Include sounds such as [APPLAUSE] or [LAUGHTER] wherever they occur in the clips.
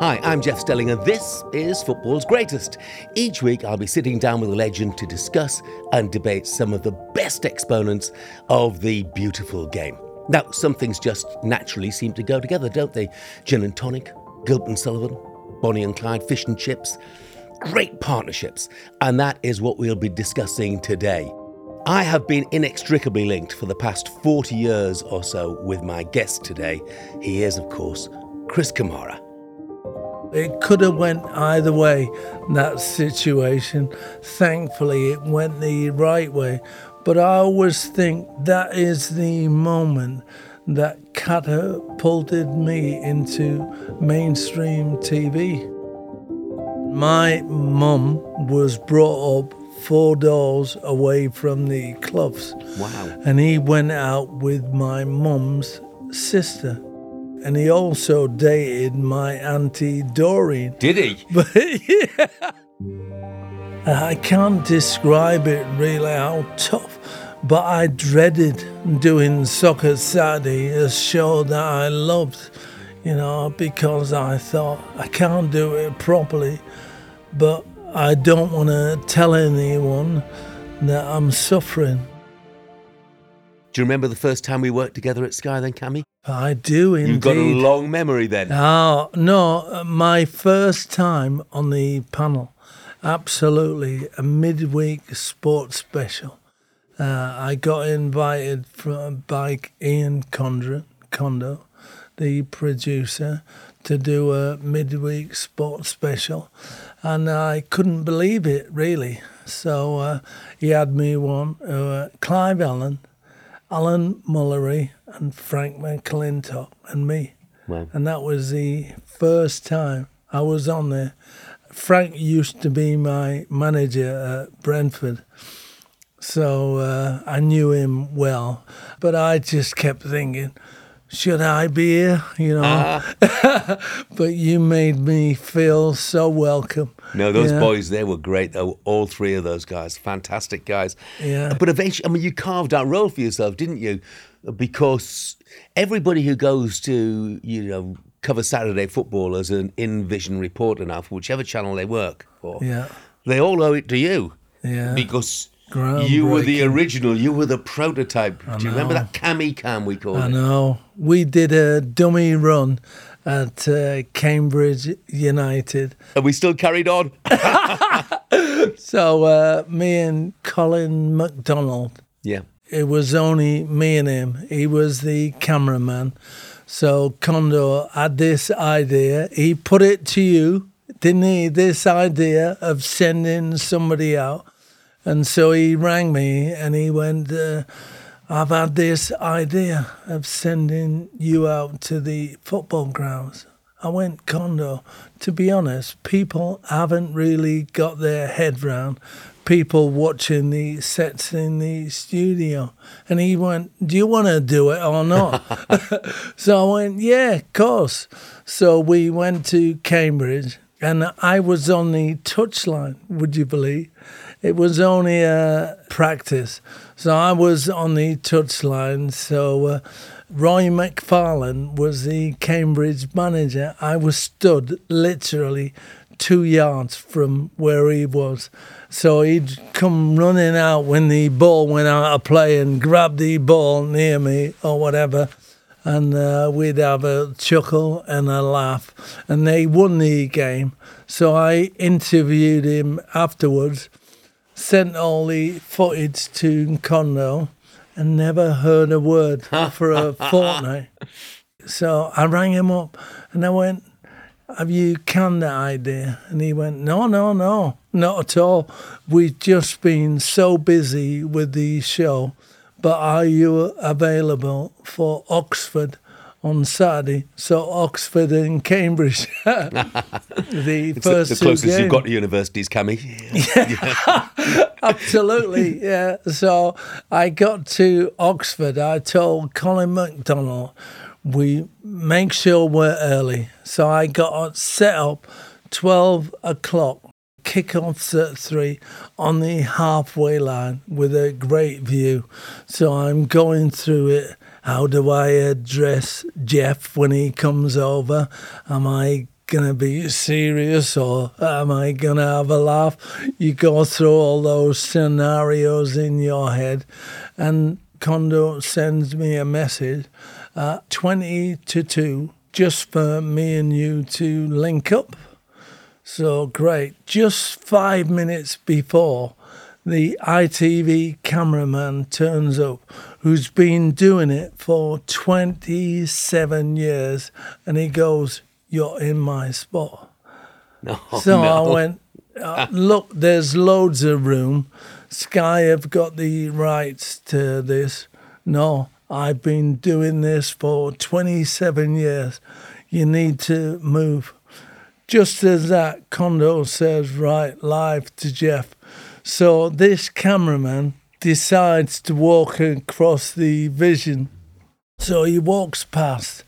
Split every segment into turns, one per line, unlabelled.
Hi, I'm Jeff Stelling, and this is Football's Greatest. Each week, I'll be sitting down with a legend to discuss and debate some of the best exponents of the beautiful game. Now, some things just naturally seem to go together, don't they? Gin and tonic, Gilbert and Sullivan, Bonnie and Clyde, fish and chips. Great partnerships. And that is what we'll be discussing today. I have been inextricably linked for the past 40 years or so with my guest today. He is, of course, Chris Kamara.
It could have went either way, that situation. Thankfully, it went the right way. But I always think that is the moment that catapulted me into mainstream TV. My mum was brought up four doors away from the Cloughs.
Wow.
And he went out with my mum's sister and he also dated my auntie Doreen.
Did he? [LAUGHS]
But yeah, I can't describe it really how tough. But I dreaded doing Soccer Saturday, a show that I loved, you know, because I thought I can't do it properly, but I don't want to tell anyone that I'm suffering.
Do you remember the first time we worked together at Sky then, Kammy?
I do indeed.
You've got a long memory then.
Oh, no, my first time on the panel, absolutely, a midweek sports special. Uh, I got invited from, by Ian Condron, Condo, the producer, to do a midweek sports special. And I couldn't believe it, really. So uh, he had me one, uh, Clive Allen, Alan Mullery, and Frank McLintock, and me.
Wow.
And that was the first time I was on there. Frank used to be my manager at Brentford. So uh, I knew him well. But I just kept thinking, should I be here? You know.
Uh-huh. [LAUGHS]
but you made me feel so welcome.
No, those
Yeah.
boys, they were great, though. All three of those guys, fantastic guys.
Yeah.
But eventually, I mean, you carved out a role for yourself, didn't you? Because everybody who goes to, you know, cover Saturday football as an in vision reporter now for whichever channel they work for,
Yeah.
they all owe it to you.
Yeah.
Because you were the original, you were the prototype. Do you remember that cami cam we called
I
it?
I know. We did a dummy run at uh, Cambridge United.
And we still carried on. [LAUGHS] [LAUGHS]
So uh, me and Colin McDonald,
yeah.
it was only me and him. He was the cameraman. So Condo had this idea. He put it to you, didn't he? This idea of sending somebody out. And so he rang me and he went, uh, I've had this idea of sending you out to the football grounds. I went, Condo, to be honest, people haven't really got their head round people watching the sets in the studio. And he went, Do you want to do it or not? [LAUGHS] [LAUGHS] so I went, Yeah, of course. So we went to Cambridge and I was on the touchline, would you believe? It was only a practice. So I was on the touchline. So uh, Roy McFarland was the Cambridge manager. I was stood literally two yards from where he was. So he'd come running out when the ball went out of play and grab the ball near me or whatever. And uh, we'd have a chuckle and a laugh. And they won the game. So I interviewed him afterwards, sent all the footage to Condo, and never heard a word [LAUGHS] for a fortnight. So I rang him up and I went, Have you canned that idea? And he went, No, no, no, not at all. We've just been so busy with the show. But are you available for Oxford on Saturday? So Oxford and Cambridge, [LAUGHS] the
It's
first
the
two
closest you've got to universities, Kammy. [LAUGHS]
Absolutely, yeah. So I got to Oxford. I told Colin McDonald, we make sure we're early. So I got set up 12 o'clock, kickoffs at 3 on the halfway line with a great view. So I'm going through it. How do I address Jeff when he comes over? Am I going to be serious or am I going to have a laugh? You go through all those scenarios in your head. And Condo sends me a message at 20 to 2 just for me and you to link up. So great. Just five minutes before the ITV cameraman turns up, who's been doing it for 27 years, and he goes, You're in my spot. [LAUGHS]
No,
So
no.
I went, uh, [LAUGHS] Look, there's loads of room. Sky have got the rights to this. No, I've been doing this for 27 years. You need to move. Just as that, Condo says, right, live to Jeff. So this cameraman decides to walk across the vision. So he walks past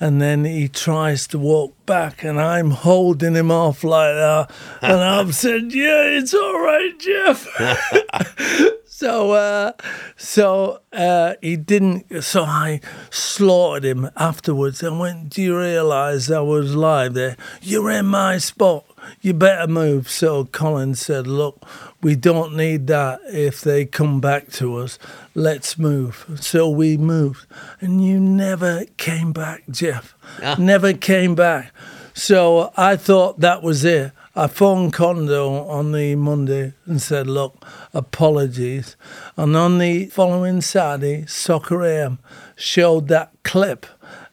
and then he tries to walk back and I'm holding him off like that. [LAUGHS] And I've said, yeah, it's all right, Jeff. [LAUGHS] [LAUGHS] so, uh, so uh, he didn't. So I slaughtered him afterwards and went, do you realise I was live there? You're in my spot. You better move. So Colin said, look, we don't need that if they come back to us. Let's move. So we moved. And you never came back, Jeff. Never came back. So I thought that was it. I phoned Condo on the Monday and said, look, apologies. And on the following Saturday, Soccer AM showed that clip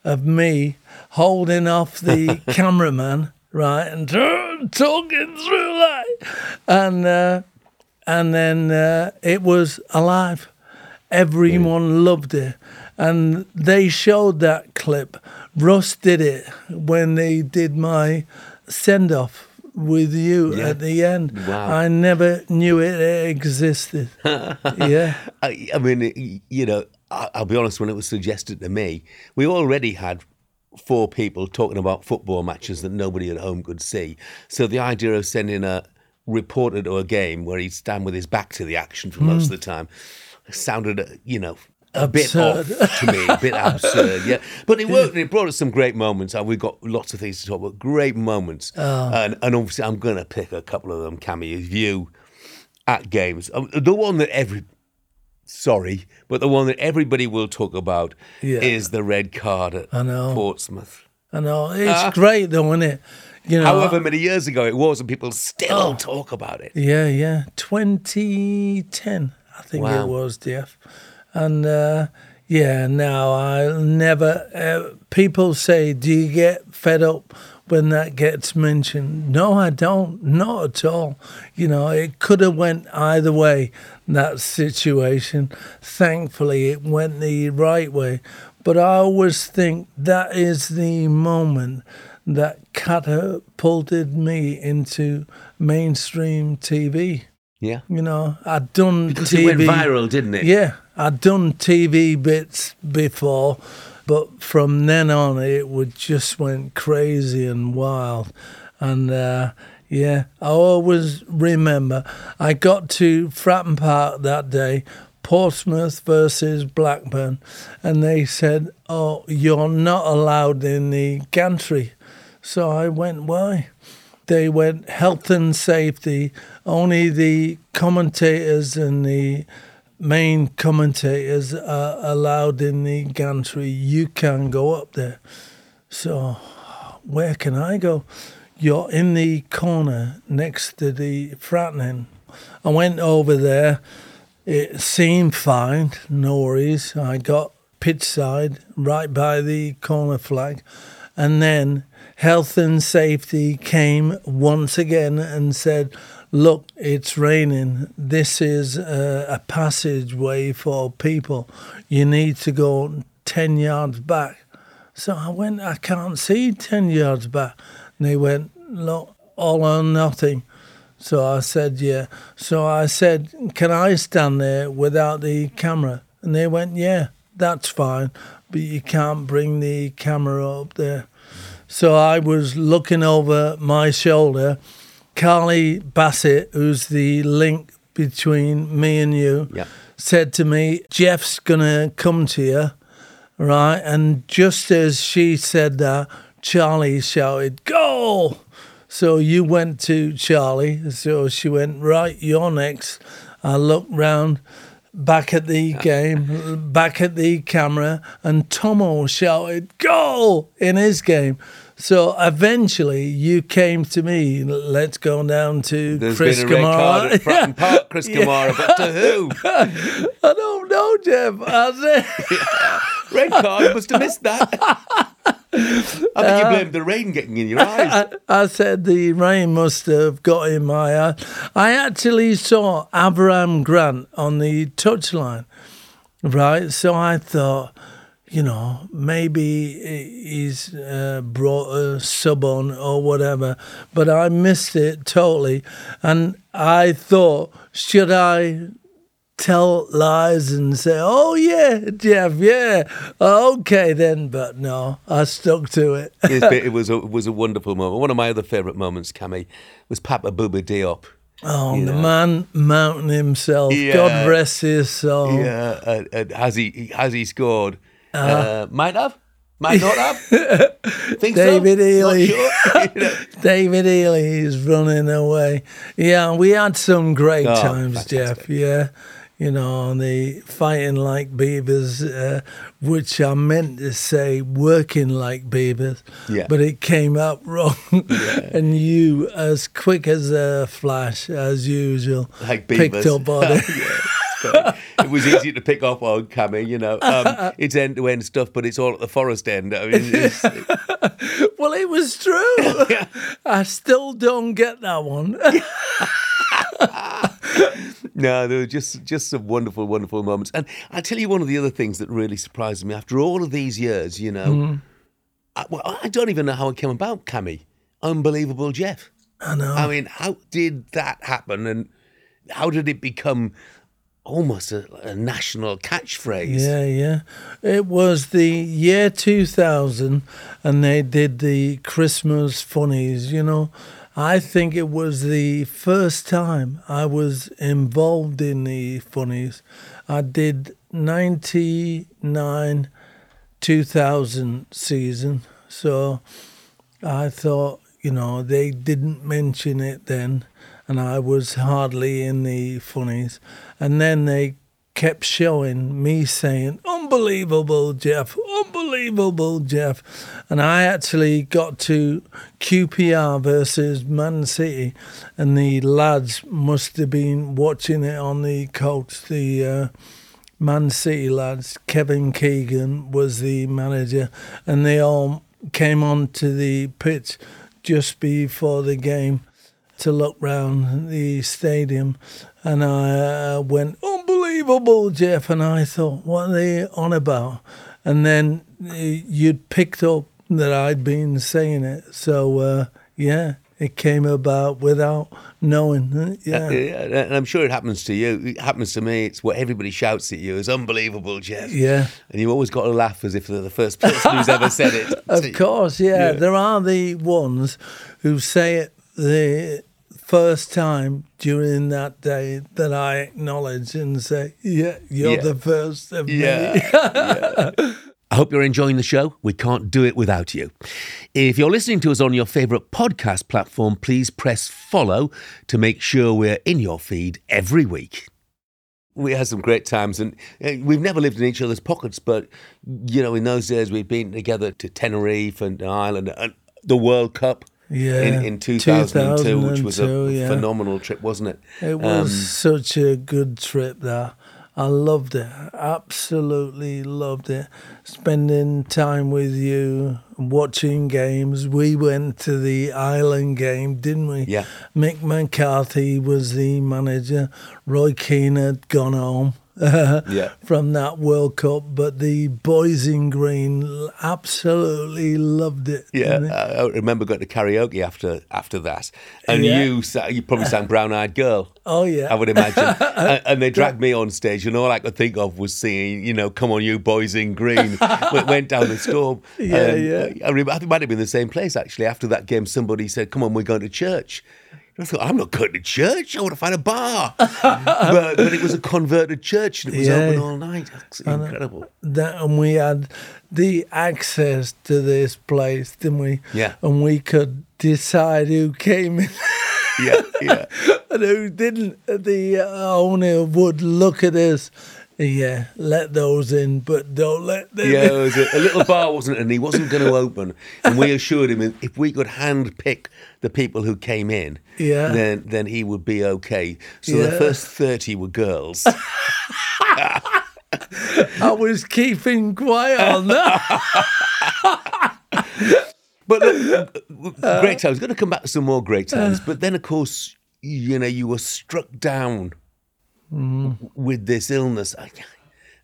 of me holding off the [LAUGHS] cameraman, right, and [LAUGHS] talking through that. And, uh, and then uh, it was alive. Everyone loved it. And they showed that clip. Russ did it when they did my send off with you
Yeah.
at the end.
Wow.
I never knew it existed. [LAUGHS] yeah.
I, I mean, you know, I'll be honest. When it was suggested to me, we already had four people talking about football matches that nobody at home could see. So the idea of sending a reporter to a game where he'd stand with his back to the action for most of the time sounded, uh, you know. A
Absurd.
bit off to me, a bit absurd, yeah. But it worked. and It brought us some great moments, and we've got lots of things to talk about. Great moments, and, and obviously, I'm going to pick a couple of them. Cameos, you at games, Um, the one that every sorry, but the one that everybody will talk about
Yeah.
is the red card at
I know.
Portsmouth.
I know. It's great though, isn't it? You know,
However many years ago it was, and people still
Oh.
talk about it.
Yeah, yeah. 2010, I think
Wow.
it was, DF. And uh, yeah, now I'll never. Uh, people say, do you get fed up when that gets mentioned? No, I don't. Not at all. You know, it could have went either way, that situation. Thankfully, it went the right way. But I always think that is the moment that catapulted me into mainstream TV.
Yeah,
You know, I'd done
because
TV.
it went viral, didn't it?
Yeah, I'd done TV bits before, but from then on, it would just went crazy and wild. And uh, yeah, I always remember I got to Fratton Park that day, Portsmouth versus Blackburn, and they said, "Oh, you're not allowed in the gantry." So I went, "Why?" they went health and safety. Only the commentators and the main commentators are allowed in the gantry. You can go up there. So, where can I go? You're in the corner next to the fratting. I went over there. It seemed fine, no worries. I got pitch side right by the corner flag. And then health and safety came once again and said, Look, it's raining. This is a, a passageway for people. You need to go 10 yards back. So I went, I can't see 10 yards back. And they went, Look, all or nothing. So I said, yeah. So I said, can I stand there without the camera? And they went, yeah, that's fine, but you can't bring the camera up there. So I was looking over my shoulder. Carly Bassett, who's the link between me and you,
Yeah.
said to me, Jeff's going to come to you, right? And just as she said that, Charlie shouted, Goal! So you went to Charlie. So she went, Right, you're next. I looked round back at the game, back at the camera, and Tomo shouted, Goal! in his game. So eventually you came to me, let's go down to
There's
Chris
been a red card
Kamara.
at Fratton [LAUGHS] Park, Chris Kamara, but to who? [LAUGHS]
I don't know, Jeff. I said, [LAUGHS]
Red card, you must have missed that. I think
Uh,
you blamed the rain getting in your eyes.
I said the rain must have got in my eye. I actually saw Avram Grant on the touchline, right? So I thought, you know, maybe he's uh, brought a sub on or whatever, but I missed it totally. And I thought, should I tell lies and say, oh, yeah, Jeff, yeah, okay then. But no, I stuck to it. [LAUGHS]
It was a, it was a wonderful moment. One of my other favourite moments, Kammy, was Papa Bouba Diop.
Oh,
You
the
know.
man mountain himself.
Yeah.
God rest his soul.
Yeah, and, and has he has he scored?
Uh-huh.
Uh, might have, might not have. [LAUGHS] Think
David
so? Not sure. [LAUGHS]
David Ely is running away. Yeah, we had some great
Oh,
times, Jeff. Yeah. You know, and the fighting like beavers, uh, which I meant to say working like beavers,
Yeah.
but it came out [LAUGHS] wrong. and you, as quick as a flash, as usual,
like
picked up on [LAUGHS] it.
Yeah, it was easy to pick up on, Kammy. You know, um, [LAUGHS] it's end to end stuff, but it's all at the forest end. I mean, it's,
Well, it was true. I still don't get that one.
No, there were just just some wonderful, wonderful moments. And I tell you, one of the other things that really surprised me after all of these years, you know,
Mm-hmm.
I, well, I don't even know how it came about, Kammy. Unbelievable, Jeff.
I know.
I mean, how did that happen, and how did it become almost a, a national catchphrase?
Yeah, yeah. It was the year 2000 and they did the Christmas funnies, you know. I think it was the first time I was involved in the funnies. I did 99 2000 season. So I thought, you know, they didn't mention it then, and I was hardly in the funnies. And then they kept showing me saying, Unbelievable, Jeff, unbelievable, Jeff. And I actually got to QPR versus Man City, and the lads must have been watching it on the coach, the. Uh, Man City lads, Kevin Keegan was the manager, and they all came onto the pitch just before the game to look round the stadium. And I uh, went, Unbelievable, Jeff. And I thought, What are they on about? And then uh, you'd picked up that I'd been saying it. So, uh, yeah, it came about without knowing. uh, Yeah.
Yeah, and I'm sure it happens to you. It happens to me. It's what everybody shouts at you. It's unbelievable, Jeff.
Yeah.
And you always got to laugh as if they're the first person who's ever said it. [LAUGHS]
Of course, yeah.
Yeah.
There are the ones who say it the first time during that day that I acknowledge and say, "Yeah, you're
Yeah.
the first of
Yeah. [LAUGHS]
me."
I hope you're enjoying the show. We can't do it without you. If you're listening to us on your favourite podcast platform, please press follow to make sure we're in your feed every week. We had some great times, and uh, we've never lived in each other's pockets. But you know, in those days, we'd been together to Tenerife and Ireland and the World Cup
Yeah,
in, in 2002, which was a
yeah.
phenomenal trip, wasn't it?
It was
Um,
such a good trip that I loved it. Absolutely loved it. Spending time with you, watching games. We went to the Ireland game, didn't we?
Yeah.
Mick McCarthy was the manager. Roy Keane had gone home. [LAUGHS]
Yeah.
From that World Cup, but the boys in green absolutely loved it.
Yeah,
didn't?
I remember going to karaoke after after that, and
Yeah.
you you probably sang "Brown Eyed Girl."
Oh yeah.
I would imagine. [LAUGHS] and, and they dragged me on stage, and all I could think of was singing, you know, "Come on, you boys in green." [LAUGHS] Went- went down the storm.
Yeah,
And,
yeah.
I, remember, I think it might have been the same place actually. After that game, somebody said, "Come on, we're going to church." I thought, I'm not going to church. I want to find a bar. [LAUGHS] but, but it was a converted church and it was
Yeah.
open all night. It's uh, incredible.
that, and we had the access to this place, didn't we?
Yeah.
And we could decide who came in
Yeah, yeah. [LAUGHS]
and who didn't. The owner would look at us. Yeah, let those in, but don't let them
Yeah, it was a, a little bar, wasn't it? And he wasn't going [LAUGHS] to open. And we assured him if we could hand pick the people who came in,
Yeah.
then then he would be okay. So the first 30 were girls. [LAUGHS]
I was keeping quiet on that. [LAUGHS]
But look, uh, great times. Going to come back to some more great times. Uh. But then, of course, you know, you were struck down with this illness,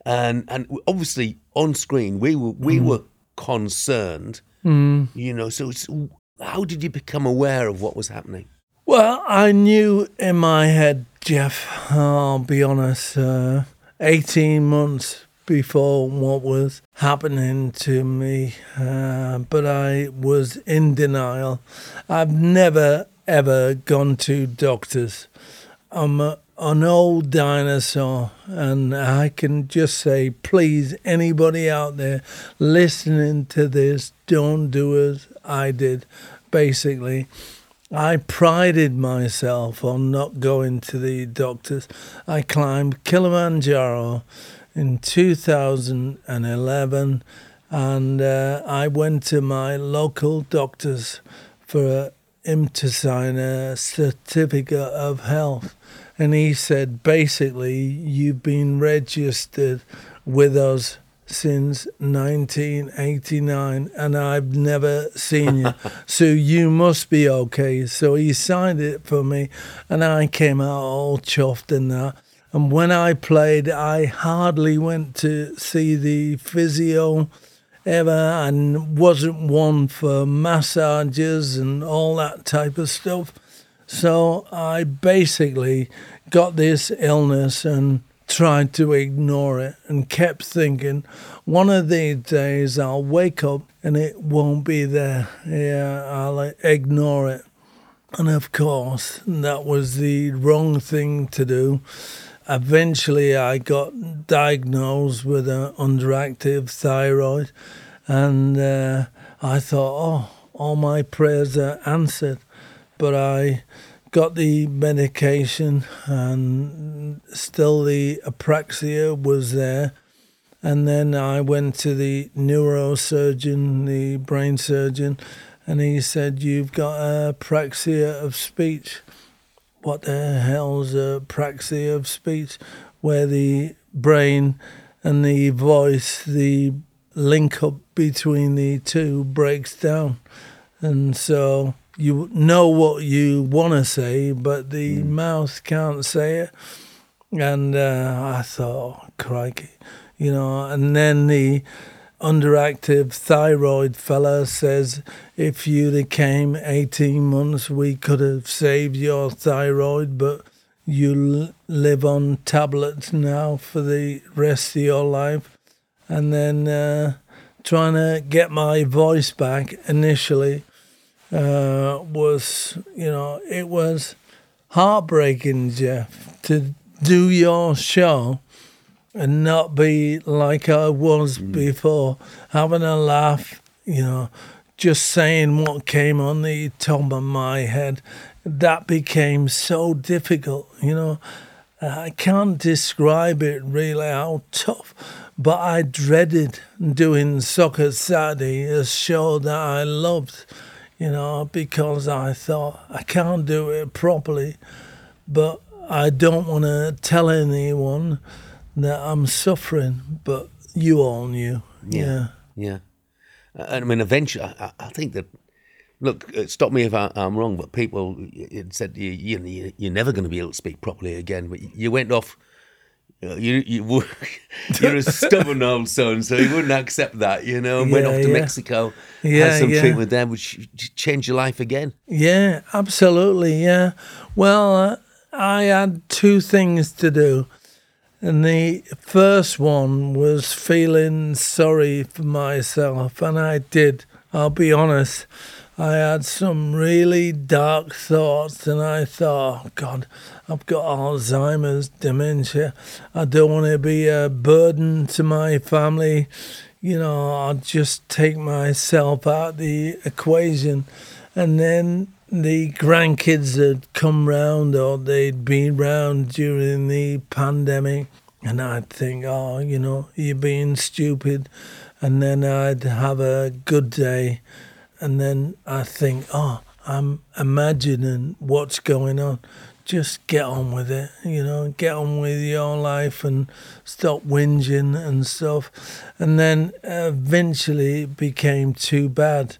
and and obviously on screen we were we were concerned. You know, so it's, how did you become aware of what was happening?
Well, I knew in my head, Jeff, I'll be honest, uh, 18 months before what was happening to me, uh, but I was in denial. I've never, ever gone to doctors. I'm a, an old dinosaur, and I can just say, please, anybody out there listening to this, don't do as I did. Basically, I prided myself on not going to the doctors. I climbed Kilimanjaro in 2011 and uh, I went to my local doctors for him to sign a certificate of health. And he said, basically, you've been registered with us since 1989 and I've never seen you. [LAUGHS] so you must be okay. So he signed it for me and I came out all chuffed and that. And when I played, I hardly went to see the physio ever and wasn't one for massages and all that type of stuff. So I basically got this illness and tried to ignore it and kept thinking one of these days I'll wake up and it won't be there. Yeah, I'll ignore it. And of course, that was the wrong thing to do. Eventually, I got diagnosed with an underactive thyroid, and uh, I thought, oh, all my prayers are answered. But I got the medication, and still the apraxia was there. And then I went to the neurosurgeon, the brain surgeon, and he said, You've got a apraxia of speech. What the hell's apraxia of speech? Where the brain and the voice, the link up between the two breaks down. And so you know what you want to say, but the mouth can't say it. And uh, I thought, oh, crikey, you know, and then the underactive thyroid fella says if you'd have came 18 months we could have saved your thyroid but you l- live on tablets now for the rest of your life and then uh, trying to get my voice back initially uh, was you know it was heartbreaking jeff to do your show and not be like I was before, having a laugh, you know, just saying what came on the top of my head. That became so difficult, you know. I can't describe it really how tough, but I dreaded doing Soccer Saturday, a show that I loved, you know, because I thought I can't do it properly, but I don't want to tell anyone that I'm suffering, but you all knew. Yeah.
Yeah. Uh, I mean, eventually, I, I- think that. Look, uh, stop me if I, I'm wrong, but people said you, you, you're never going to be able to speak properly again. But you went off. You you were- [LAUGHS] you're a stubborn [LAUGHS] old son, so he wouldn't accept that, you know. And went off to
yeah.
Mexico,
Yeah,
had some
yeah.
treatment there, which changed your life again.
Yeah, absolutely. Yeah. Well, uh, I had two things to do. And the first one was feeling sorry for myself. And I did, I'll be honest. I had some really dark thoughts, and I thought, oh, God, I've got Alzheimer's, dementia. I don't want to be a burden to my family. You know, I'll just take myself out the equation. And then the grandkids had come round or they'd been round during the pandemic. And I'd think, oh, you know, you're being stupid. And then I'd have a good day. And then I think, oh, I'm imagining what's going on. Just get on with it, you know, get on with your life and stop whinging and stuff. And then eventually it became too bad.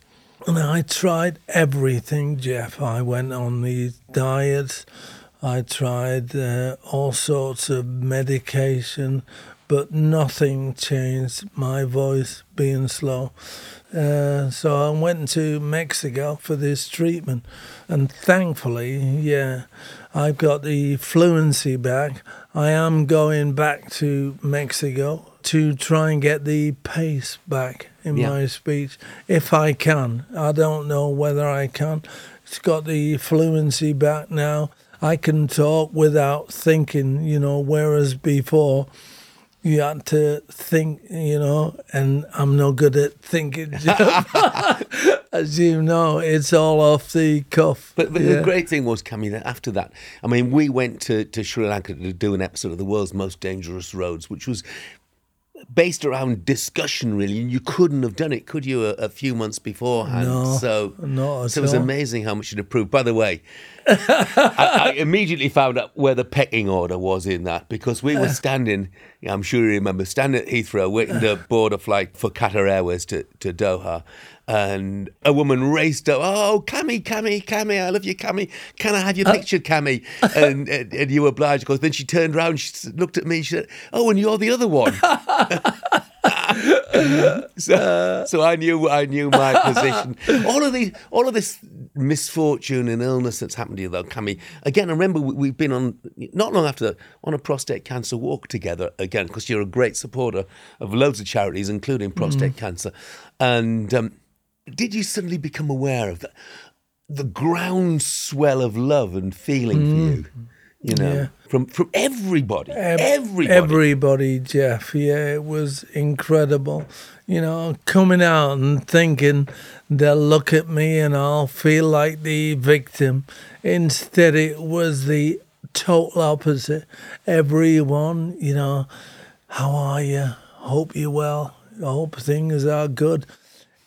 And I tried everything, Jeff. I went on these diets. I tried uh, all sorts of medication, but nothing changed my voice being slow. Uh, so I went to Mexico for this treatment, and thankfully, yeah, I've got the fluency back. I am going back to Mexico to try and get the pace back in yeah. my speech if I can. I don't know whether I can. It's got the fluency back now. I can talk without thinking, you know, whereas before you had to think, you know, and I'm no good at thinking. [LAUGHS] As you know, it's all off the cuff.
But, but yeah. the great thing was coming after that. I mean, we went to, to Sri Lanka to do an episode of the world's most dangerous roads, which was based around discussion, really. And you couldn't have done it, could you, a, a few months beforehand?
No,
so, so it was
all.
amazing how much it improved. By the way, I, I, immediately found out where the pecking order was in that because we were standing, I'm sure you remember, standing at Heathrow waiting to board a flight for Qatar Airways to, to Doha and a woman raced up. Oh, Kammy, Kammy, Kammy, I love you, Kammy. Can I have your uh, picture, Kammy? And, [LAUGHS] and, and you obliged, because then she turned around, she looked at me, she said, "Oh, and you're the other one." [LAUGHS] [LAUGHS] so, so I knew I knew my position. [LAUGHS] All of these, all of this misfortune and illness that's happened to you, though, Kammy. Again, I remember we've been on not long after that on a prostate cancer walk together again because you're a great supporter of loads of charities, including prostate mm. cancer, and. Um, did you suddenly become aware of the, the groundswell of love and feeling mm. for you? You know, yeah. from from everybody, everybody,
everybody, Jeff. Yeah, it was incredible. You know, coming out and thinking they'll look at me and I'll feel like the victim. Instead, it was the total opposite. Everyone, you know, how are you? Hope you're well. I hope things are good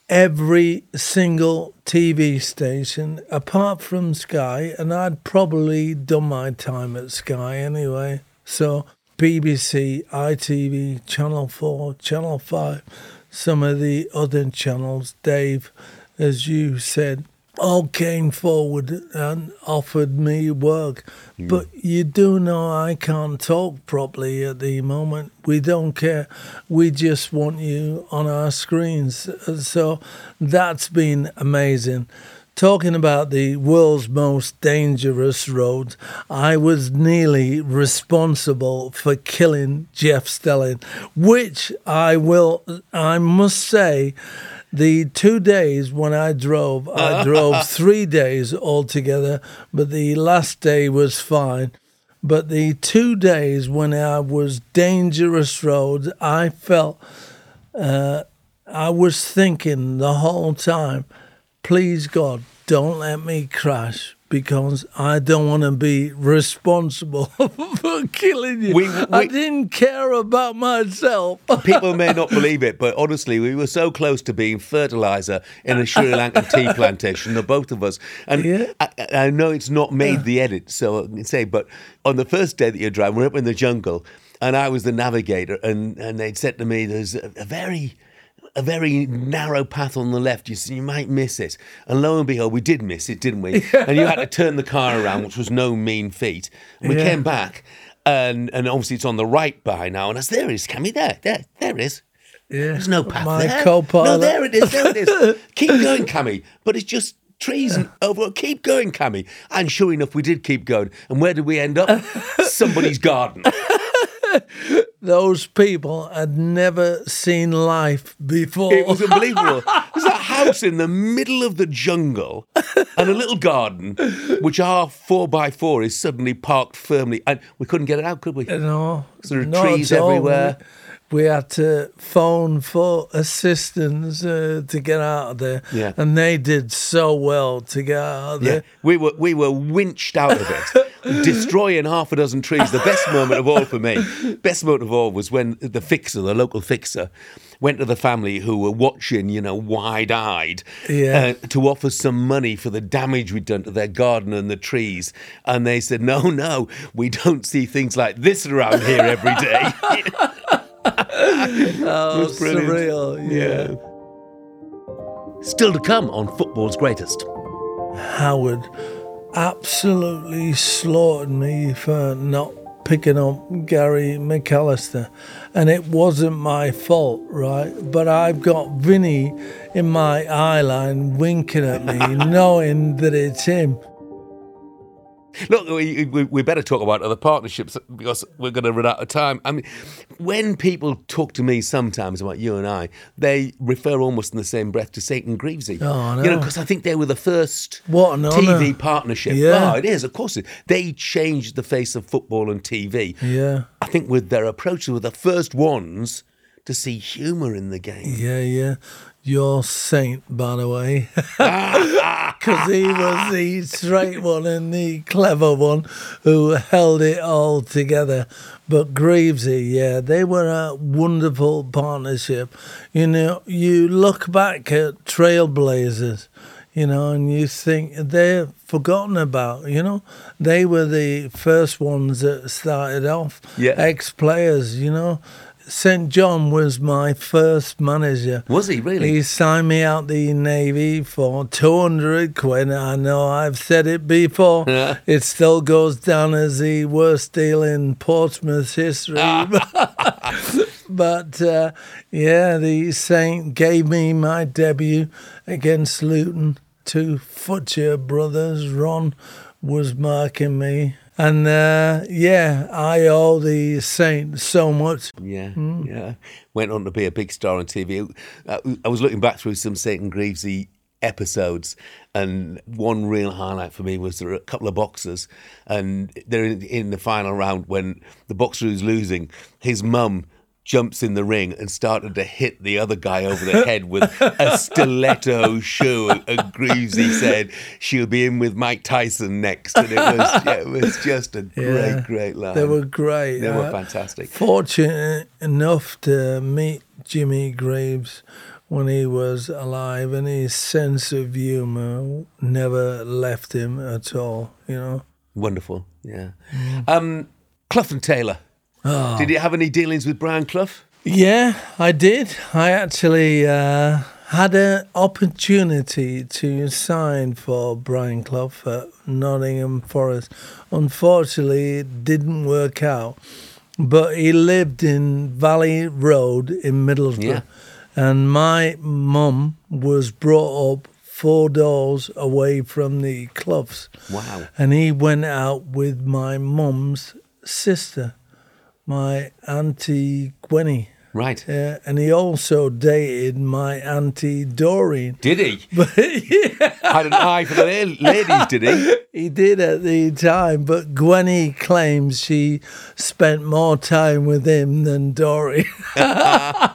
every single TV station apart from Sky, and I'd probably done my time at Sky anyway. So BBC, ITV, Channel 4, Channel 5, some of the other channels, Dave, as you said, all came forward and offered me work. Mm. But you do know I can't talk properly at the moment. We don't care. We just want you on our screens. So that's been amazing. Talking about the world's most dangerous roads, I was nearly responsible for killing Jeff Stelling, which I will, I must say, the two days when I drove, I [LAUGHS] drove three days altogether, but the last day was fine. But the two days when I was dangerous roads, I felt, uh, I was thinking the whole time, please God, don't let me crash because I don't want to be responsible [LAUGHS] for killing you. We, we, I didn't care about myself. [LAUGHS]
people may not [LAUGHS] believe it, but honestly, we were so close to being fertilizer in a Sri Lankan tea plantation, the both of us. And yeah. I, I, know it's not made the edit, so I can say, but on the first day that you're driving, we're up in the jungle, and I was the navigator, and, and they'd said to me, there's a, a very a very narrow path on the left. You, you might miss it. And lo and behold, we did miss it, didn't we? [LAUGHS] and you had to turn the car around, which was no mean feat. And we yeah. came back, and and obviously it's on the right by now. And as there is, Kammy, there, there, there it is. Yeah. There's no path
My
there.
Co-pilot.
No, there it is. There it is. [LAUGHS] keep going, Kammy. But it's just trees and over. Keep going, Kammy. And sure enough, we did keep going. And where did we end up? [LAUGHS] Somebody's garden.
Those people had never seen life before.
It was unbelievable. [LAUGHS] It's like, house in the middle of the jungle and a little garden, which our four by four is suddenly parked firmly, and we couldn't get it out, could we?
No,
There are
not
trees
everywhere. all. We had to phone for assistance uh, to get out of there,
Yeah.
and they did so well to get out of
Yeah,
there.
we were we were winched out of it, [LAUGHS] destroying half a dozen trees. The best moment of all for me, best moment of all was when the fixer, the local fixer, went to the family who were watching, you know, wide-eyed,
Yeah.
uh, to offer some money for the damage we'd done to their garden and the trees, and they said, "No, no, we don't see things like this around here every day." [LAUGHS] [LAUGHS]
Oh,
was brilliant.
surreal! Yeah.
Still to come on football's greatest.
Howard absolutely slaughtered me for not picking up Gary McAllister. And it wasn't my fault, right? But I've got Vinny in my eye line winking at me, [LAUGHS] knowing that it's him.
Look, we, we, we better talk about other partnerships because we're going to run out of time. I mean, when people talk to me sometimes about you and I, they refer almost in the same breath to Saint and Greavsie.
Oh, I
You know, because I think they were the first
What an
TV partnership.
Yeah.
Oh, it is, of course. It, they changed the face of football and TV.
Yeah.
I think with their approach, they were the first ones to see humour in the game.
Yeah, yeah. You're saint, by the way. [LAUGHS] Because he was the straight one and the clever one who held it all together. But Greavsie, yeah, they were a wonderful partnership. You know, you look back at Trailblazers, you know, and you think they're forgotten about, you know. They were the first ones that started off,
Yeah.
ex players, you know. St. John was my first manager.
Was he really?
He signed me out the Navy for 200 quid. I know I've said it before.
Yeah.
It still goes down as the worst deal in Portsmouth history. [LAUGHS] but uh, yeah, the Saint gave me my debut against Luton. Two Futcher brothers. Ron was marking me. And uh, yeah, I owe the Saint so much.
Yeah, yeah. Went on to be a big star on TV. Uh, I was looking back through some Saint and Greavsie episodes, and one real highlight for me was there were a couple of boxers, and they're in, in the final round when the boxer who's losing, his mum jumps in the ring and started to hit the other guy over the head with a [LAUGHS] stiletto shoe. And Greavsie [LAUGHS] said she'll be in with Mike Tyson next, and it was [LAUGHS] yeah, it was just a great,
Yeah.
great line.
They were great.
They were
Uh,
fantastic.
Fortunate enough to meet Jimmy Greaves when he was alive, and his sense of humour never left him at all. You know.
Wonderful, yeah. Um, Clough and Taylor. Did you have any dealings with Brian Clough?
Yeah, I did. I actually uh, had an opportunity to sign for Brian Clough at Nottingham Forest. Unfortunately, it didn't work out. But he lived in Valley Road in Middlesbrough.
Yeah.
And my mum was brought up four doors away from the Cloughs.
Wow.
And he went out with my mum's sister, my auntie Gwenny.
Right.
Yeah, and he also dated my auntie Doreen.
Did he? [LAUGHS]
But yeah,
Had an eye for the ladies, did he? [LAUGHS]
he did at the time. But Gwenny claims she spent more time with him than Doreen. [LAUGHS] uh,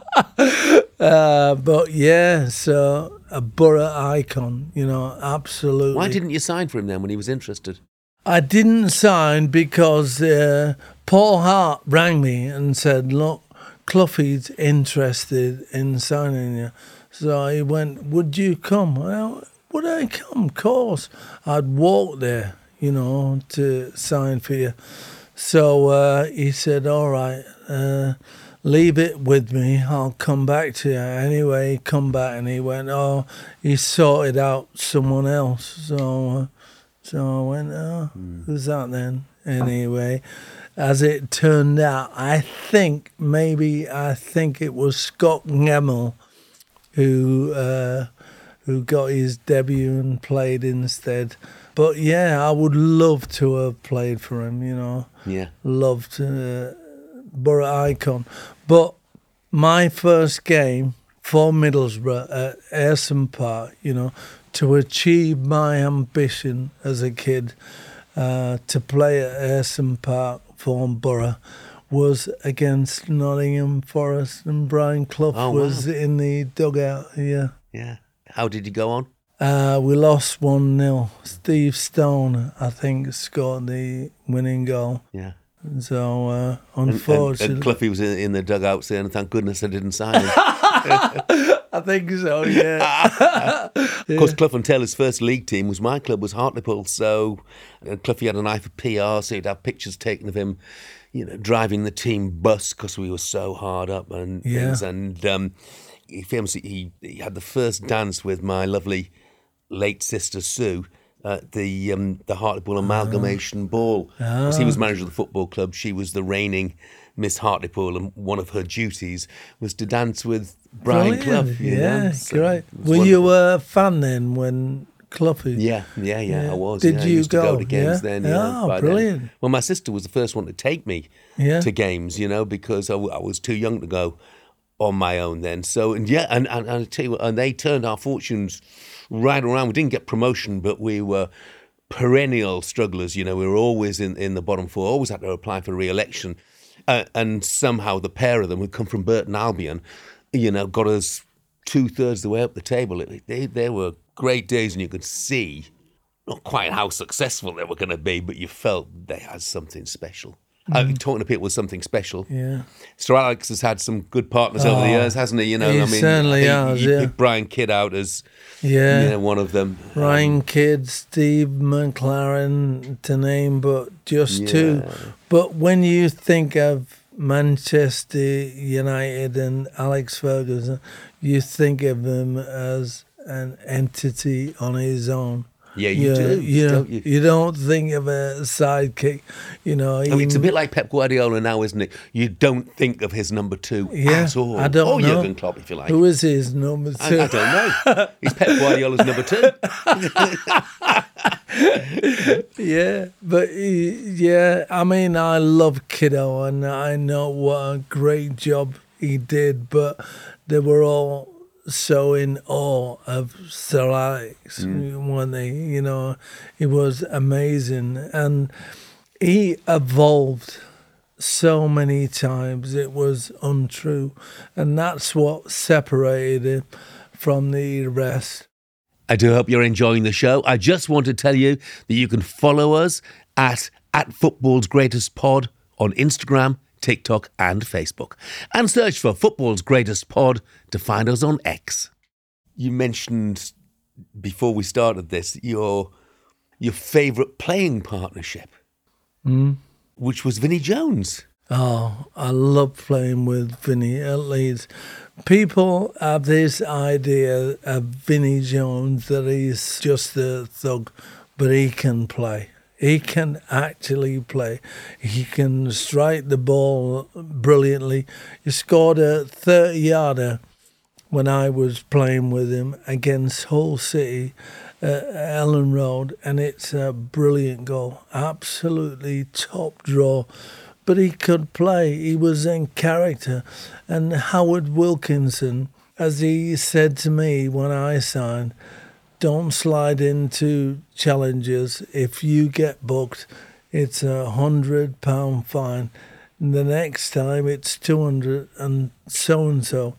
but yeah, so a Boro icon, you know, absolutely.
Why didn't you sign for him then when he was interested?
I didn't sign because uh, Paul Hart rang me and said, "Look, Cloughie's interested in signing you." So he went, "Would you come?" Well, would I come? Of course, I'd walk there, you know, to sign for you. So uh, he said, "All right." Uh, Leave it with me. I'll come back to you. Anyway, he come back and he went, Oh, he sorted out someone else. So uh, so I went, oh, who's that then? Anyway, as it turned out, I think maybe I think it was Scot Gemmill who uh, who got his debut and played instead. But yeah, I would love to have played for him. You know,
Yeah.
loved uh, Boro Icon. But my first game for Middlesbrough at Ayresome Park, you know, to achieve my ambition as a kid uh, to play at Ayresome Park for Boro was against Nottingham Forest and Brian Clough
Oh,
was
wow.
in the dugout. Yeah.
Yeah. How did you go on?
Uh, we lost 1 0. Steve Stone, I think, scored the winning goal.
Yeah.
So, uh,
And, and,
unfortunately.
and Cloughie was in, in the dugout saying, "Thank goodness I didn't sign him." [LAUGHS] [LAUGHS]
I think so, yeah. [LAUGHS]
Of course, Clough and Taylor's first league team was my club, was Hartlepool. So uh, Cloughie had an eye for PR, so he'd have pictures taken of him, you know, driving the team bus because we were so hard up and
Yeah.
things. And um, he famously he, he had the first dance with my lovely late sister Sue at the um, the Hartlepool Amalgamation Ball. 'Cause he was manager of the football club. She was the reigning Miss Hartlepool, and one of her duties was to dance with Brian
Brilliant.
Clough. you
yeah,
so
great. Were
wonderful.
you a fan then when Cloughie?
Yeah, yeah, yeah,
Yeah.
I was.
Did
yeah. I
you
used to go
go?
to games
Yeah?
then? Yeah,
Oh,
by then.
brilliant.
Well, my sister was the first one to take me to games, you know, because I was too young to go on my own then. So, and yeah, and, and, and I tell you what, and they turned our fortunes right around. We didn't get promotion, but we were perennial strugglers. You know, we were always in, in the bottom four, always had to apply for re election. Uh, and somehow the pair of them, who come from Burton Albion, you know, got us two thirds of the way up the table. It, they, they were great days, and you could see not quite how successful they were going to be, but you felt they had something special. I mean, mm. talking to people was something special.
Yeah.
Sir Alex has had some good partners over the oh, years, hasn't he? You know,
he
I mean,
certainly
he,
has,
he
yeah.
picked Brian Kidd out as
Yeah.
you know, one of them.
Ryan um, Kidd, Steve McClaren, to name but just two. But when you think of Manchester United and Alex Ferguson, you think of him as an entity on his own.
Yeah, you do,
You,
don't you?
you don't think of a sidekick. You know,
I mean, it's a bit like Pep Guardiola now, isn't it? You don't think of his number two
Yeah,
at all.
I don't
or
know.
Jurgen Klopp, if you like.
Who is his number two?
I don't know. He's Pep Guardiola's number two. [LAUGHS]
Yeah, but yeah, I mean, I love Kiddo, and I know what a great job he did. But they were all so in awe of Sir Alex, mm. weren't they? You know, it was amazing, and he evolved so many times. It was untrue, and that's what separated him from the rest.
I do hope you're enjoying the show. I just want to tell you that you can follow us at, at Football's Greatest Pod on Instagram, TikTok, and Facebook. And search for Football's Greatest Pod to find us on X. You mentioned before we started this your your favourite playing partnership, hmm? which was Vinnie Jones.
Oh, I love playing with Vinny at Leeds. People have this idea of Vinnie Jones that he's just a thug, but he can play. He can actually play. He can strike the ball brilliantly. He scored a 30 yarder when I was playing with him against Hull City at Elland Road, and it's a brilliant goal. Absolutely top draw. But he could play, he was in character. And Howard Wilkinson, as he said to me when I signed, don't slide into challenges. If you get booked, it's a hundred pound fine. And the next time it's two hundred and so and so.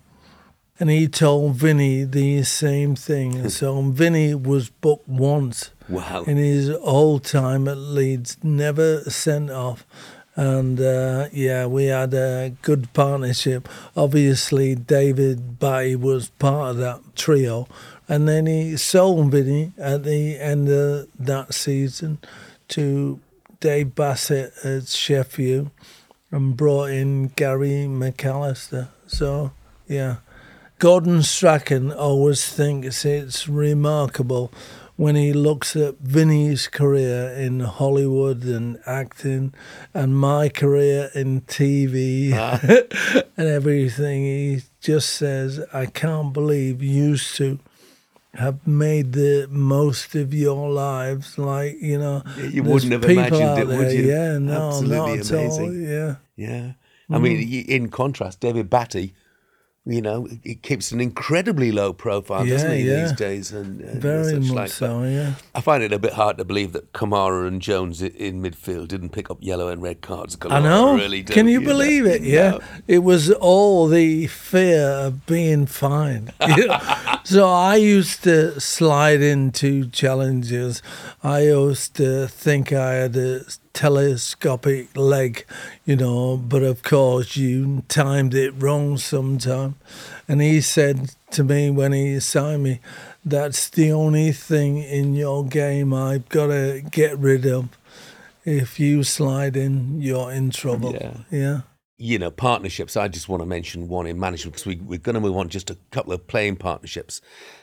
And he told Vinny the same thing. So Vinny was booked once
Wow.
in his whole time at Leeds, never sent off. And uh, yeah, we had a good partnership. Obviously, David Batty was part of that trio. And then he sold Vinny at the end of that season to Dave Bassett at Sheffield and brought in Gary McAllister. So, yeah. Gordon Strachan always thinks it's remarkable when he looks at Vinny's career in Hollywood and acting and my career in TV ah. [LAUGHS] and everything. He just says, I can't believe you two have made the most of your lives. Like, you know,
You wouldn't have imagined it, would
there,
you?
Yeah, no,
Absolutely
not at all.
amazing.
Yeah.
Yeah. I mm. mean, in contrast, David Batty, You know, he keeps an incredibly low profile,
Yeah,
doesn't he,
yeah.
these days? And, and
Very much
like.
so, yeah.
I find it a bit hard to believe that Kamara and Jones in midfield didn't pick up yellow and red cards. Galore.
I know.
really do.
Can you
know?
believe it? Yeah.
No.
It was all the fear of being fined. [LAUGHS] so I used to slide into challenges. I used to think I had a telescopic leg, you know, but of course you timed it wrong sometime. And he said to me when he signed me, that's the only thing in your game I've got to get rid of. If you slide in, you're in trouble.
Yeah.
Yeah.
you know, partnerships. I just want to mention one in management because we, we're going to move on just a couple of playing partnerships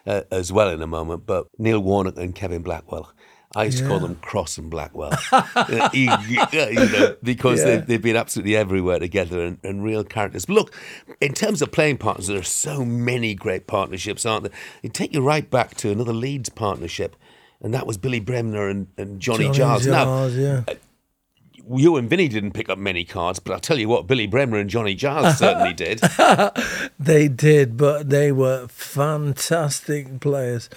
uh, as well in a moment. But Neil Warnock and Kevin Blackwell. I used to call them Cross and Blackwell, [LAUGHS] Uh, you, know, because
Yeah.
they've, they've been absolutely everywhere together and, and real characters. But look, in terms of playing partners, there are so many great partnerships, aren't there? It take you right back to another Leeds partnership, and that was Billy Bremner and, and Johnny,
Johnny
Giles. Now,
yeah.
You and Vinny didn't pick up many cards, but I'll tell you what, Billy Bremner and Johnny Giles certainly did. [LAUGHS]
They did, but they were fantastic players.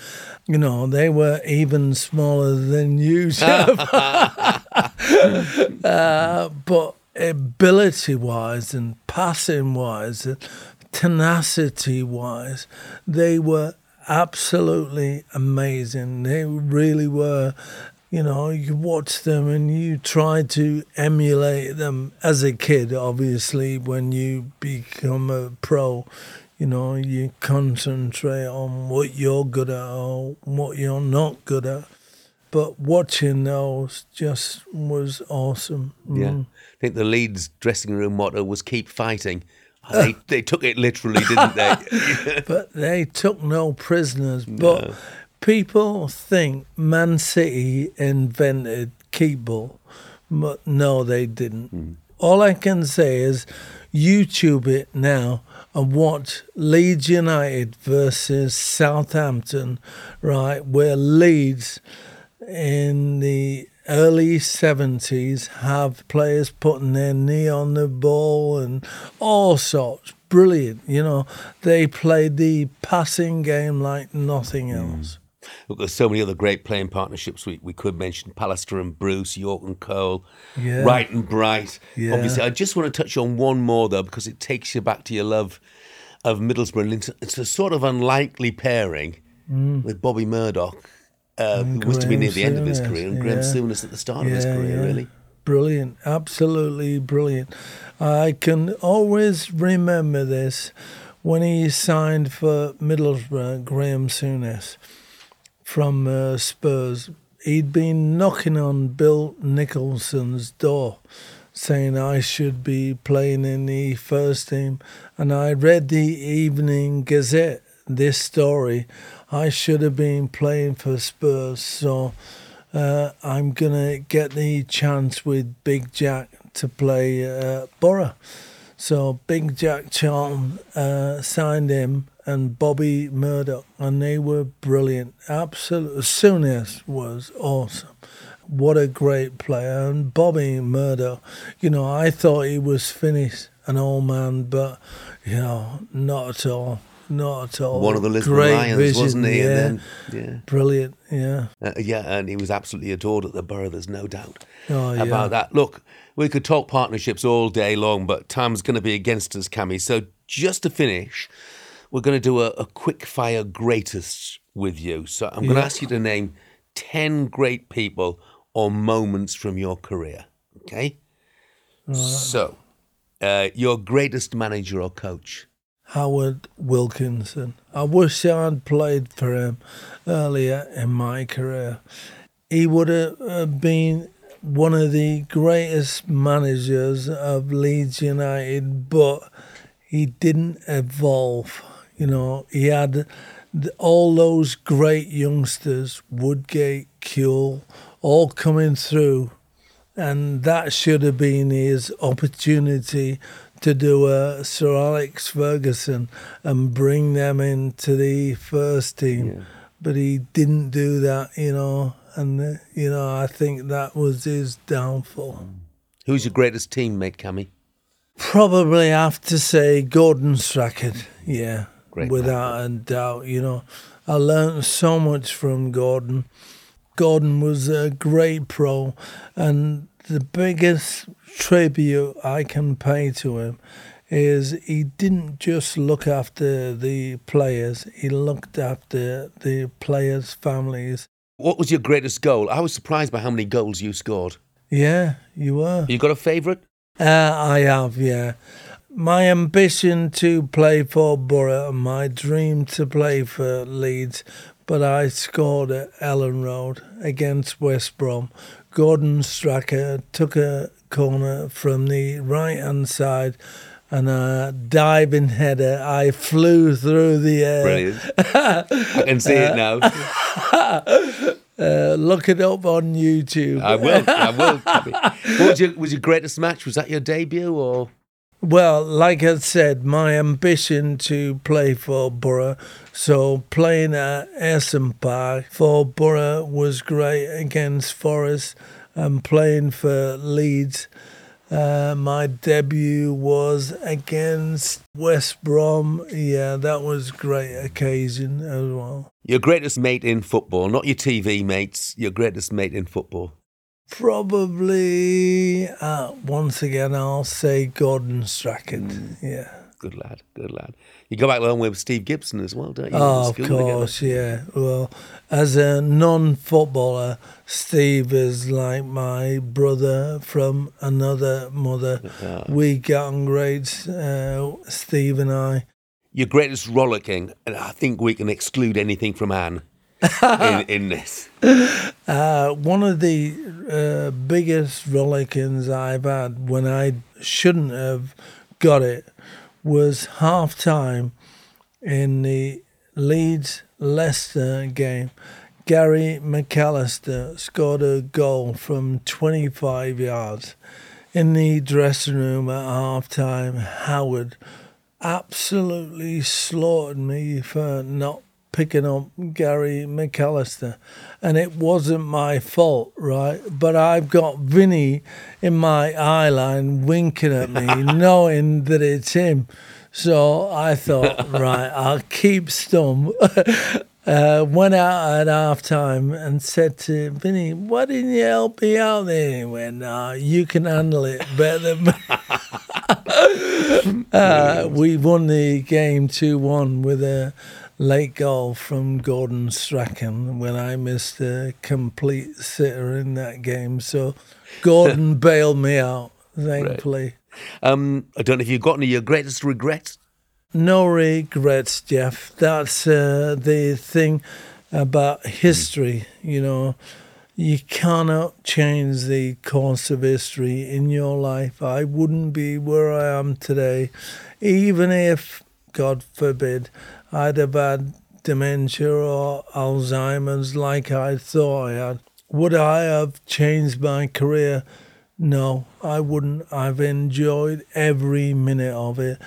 You know, they were even smaller than you, [LAUGHS] Jeff. [LAUGHS] uh, but ability wise and passing wise and tenacity wise, they were absolutely amazing. They really were. You know, you watch them and you try to emulate them as a kid, obviously, when you become a pro. You know, you concentrate on what you're good at or what you're not good at. But watching those just was awesome.
Yeah.
Mm.
I think the Leeds dressing room motto was keep fighting. They, [LAUGHS] they took it literally, didn't they? [LAUGHS]
but they took no prisoners. But people think Man City invented keepball, but no, they didn't. Hmm. All I can say is YouTube it now and watch Leeds United versus Southampton, right, where Leeds in the early 70s have players putting their knee on the ball and all sorts. Brilliant. You know, they played the passing game like nothing hmm. else.
Look, there's so many other great playing partnerships we, we could mention. Pallister and Bruce, York and Cole,
Yeah.
Wright and Bright.
Yeah.
Obviously, I just want to touch on one more, though, because it takes you back to your love of Middlesbrough. And It's, it's a sort of unlikely pairing with Bobby Murdoch, uh, who was to be
Mm.
Near the end of his career, and Graham
yeah.
Souness at the start of his career, really.
Brilliant, absolutely brilliant. I can always remember this when he signed for Middlesbrough, Graham Souness from uh, Spurs. He'd been knocking on Bill Nicholson's door saying I should be playing in the first team. And I read the Evening Gazette, this story. I should have been playing for Spurs. So uh, I'm going to get the chance with Big Jack to play uh, Boro. So Big Jack Charlton uh, signed him and Bobby Murdoch, and they were brilliant. Absolutely. Souness was awesome. What a great player. And Bobby Murdoch, you know, I thought he was finished, an old man, but, you know, not at all. Not at all.
One of the Lisbon
Great
Lions,
vision,
wasn't he?
Yeah.
And then,
Brilliant, yeah.
yeah. Uh, yeah, and he was absolutely adored at the Boro, there's no doubt
Oh, yeah.
about that. Look, we could talk partnerships all day long, but time's going to be against us, Kammy. So just to finish, we're going to do a, a quick fire greatest with you. So I'm going to
Yeah.
ask you to name 10 great people or moments from your career. Okay? So, uh, your greatest manager or coach?
Howard Wilkinson. I wish I'd played for him earlier in my career. He would have uh, been one of the greatest managers of Leeds United, but he didn't evolve. You know, he had th- all those great youngsters, Woodgate, Kewell, all coming through and that should have been his opportunity to do a Sir Alex Ferguson and bring them into the first team. But he didn't do that, you know, and uh, you know I think that was his downfall.
Who's your greatest teammate, Kammy?
Probably have to say Gordon Strachan. Yeah,
Great
without a doubt. You know, I learned so much from Gordon. Gordon was a great pro, and the biggest tribute I can pay to him is he didn't just look after the players; he looked after the players' families.
What was your greatest goal? I was surprised by how many goals you scored.
Yeah, you were.
You got a favourite?
Uh, I have, yeah. My ambition to play for Boro and my dream to play for Leeds, but I scored at Elland Road against West Brom. Gordon Strachan took a corner from the right hand side and a diving header. I flew through the air.
Brilliant. [LAUGHS] I can see it now. [LAUGHS]
Uh, look it up on YouTube.
I will. I will. [LAUGHS] Was your, was your greatest match? Was that your debut or?
Well, like I said, my ambition to play for Boro, so playing at Ayresome Park for Boro was great against Forest, and playing for Leeds. Uh, my debut was against West Brom. Yeah, that was a great occasion as well.
Your greatest mate in football, not your TV mates, your greatest mate in football.
Probably, uh, once again, I'll say Gordon Strachan. Yeah.
Good lad, good lad. You go back along with Steve Gibson as well, don't you?
Oh, of
School together.
course, yeah. Well, as a non-footballer, Steve is like my brother from another mother. We got on great, uh, Steve and I.
Your greatest rollicking, and I think we can exclude anything from Anne in, [LAUGHS] in this.
Uh, one of the uh, biggest rollickings I've had when I shouldn't have got it was half time in the Leeds Leicester game. Gary McAllister scored a goal from 25 yards. In the dressing room at half time, Howard absolutely slaughtered me for not picking up Gary McAllister. And it wasn't my fault, right? But I've got Vinny in my eye line winking at me, [LAUGHS] knowing that it's him. So I thought, [LAUGHS] right, I'll keep stum. [LAUGHS] Uh, went out at half time and said to Vinny, why didn't you help me out there? He went, nah, you can handle it better than me. uh, we won the game 2 1 with a late goal from Gordon Strachan when I missed a complete sitter in that game. So Gordon [LAUGHS] bailed me out, thankfully.
Um, I don't know if you've got any of your greatest regrets.
No regrets, Jeff. That's uh, the thing about history, you know. You cannot change the course of history in your life. I wouldn't be where I am today, even if, God forbid, I'd have had dementia or Alzheimer's like I thought I had. Would I have changed my career? No, I wouldn't. I've enjoyed every minute of it.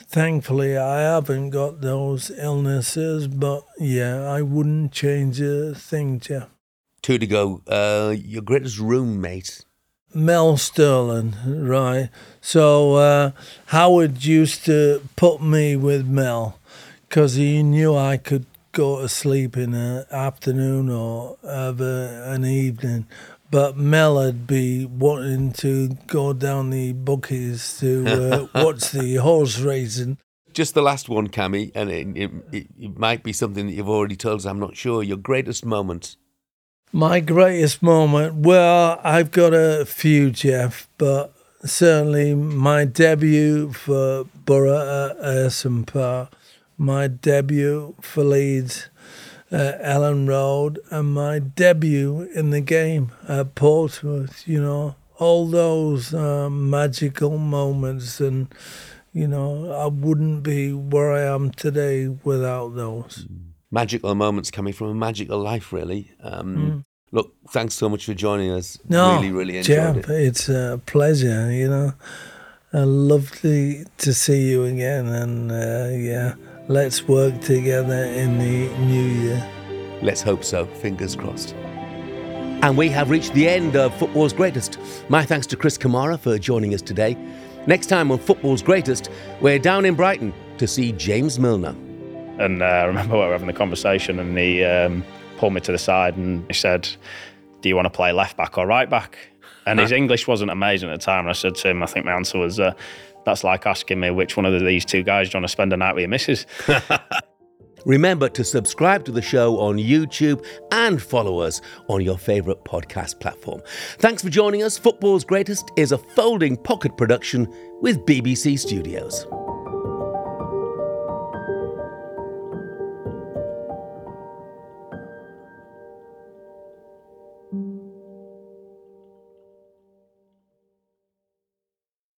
Thankfully, I haven't got those illnesses, but yeah, I wouldn't change a thing, Jeff.
Two to go. Uh, your greatest roommate.
Mel Sterland, right? So uh, Howard used to put me with Mel because he knew I could go to sleep in the afternoon or have a, an evening. But Mel would be wanting to go down the bookies to uh, [LAUGHS] watch the horse racing.
Just the last one, Kammy, and it, it, it, it might be something that you've already told us. I'm not sure. Your greatest moment.
My greatest moment, well, I've got a few, Jeff, but certainly my debut for Boro at Park, my debut for Leeds at Elland Road, and my debut in the game at Portsmouth, you know, all those uh, magical moments, and, you know, I wouldn't be where I am today without those.
Magical moments coming from a magical life, really. Um, Look, thanks so much for joining us.
Mm. No,
really, really enjoyed
Jeff,
it.
it's a pleasure, you know. Uh, lovely to see you again, and uh, yeah, let's work together in the new year.
Let's hope so. Fingers crossed. And we have reached the end of Football's Greatest. My thanks to Chris Kamara for joining us today. Next time on Football's Greatest, we're down in Brighton to see James Milner.
And uh, I remember we were having the conversation, and he um, pulled me to the side and he said, Do you want to play left back or right back? And his [LAUGHS] English wasn't amazing at the time. And I said to him, I think my answer was, uh, That's like asking me which one of these two guys do you want to spend a night with your missus? [LAUGHS]
Remember to subscribe to the show on YouTube and follow us on your favourite podcast platform. Thanks for joining us. Football's Greatest is a folding pocket production with BBC Studios.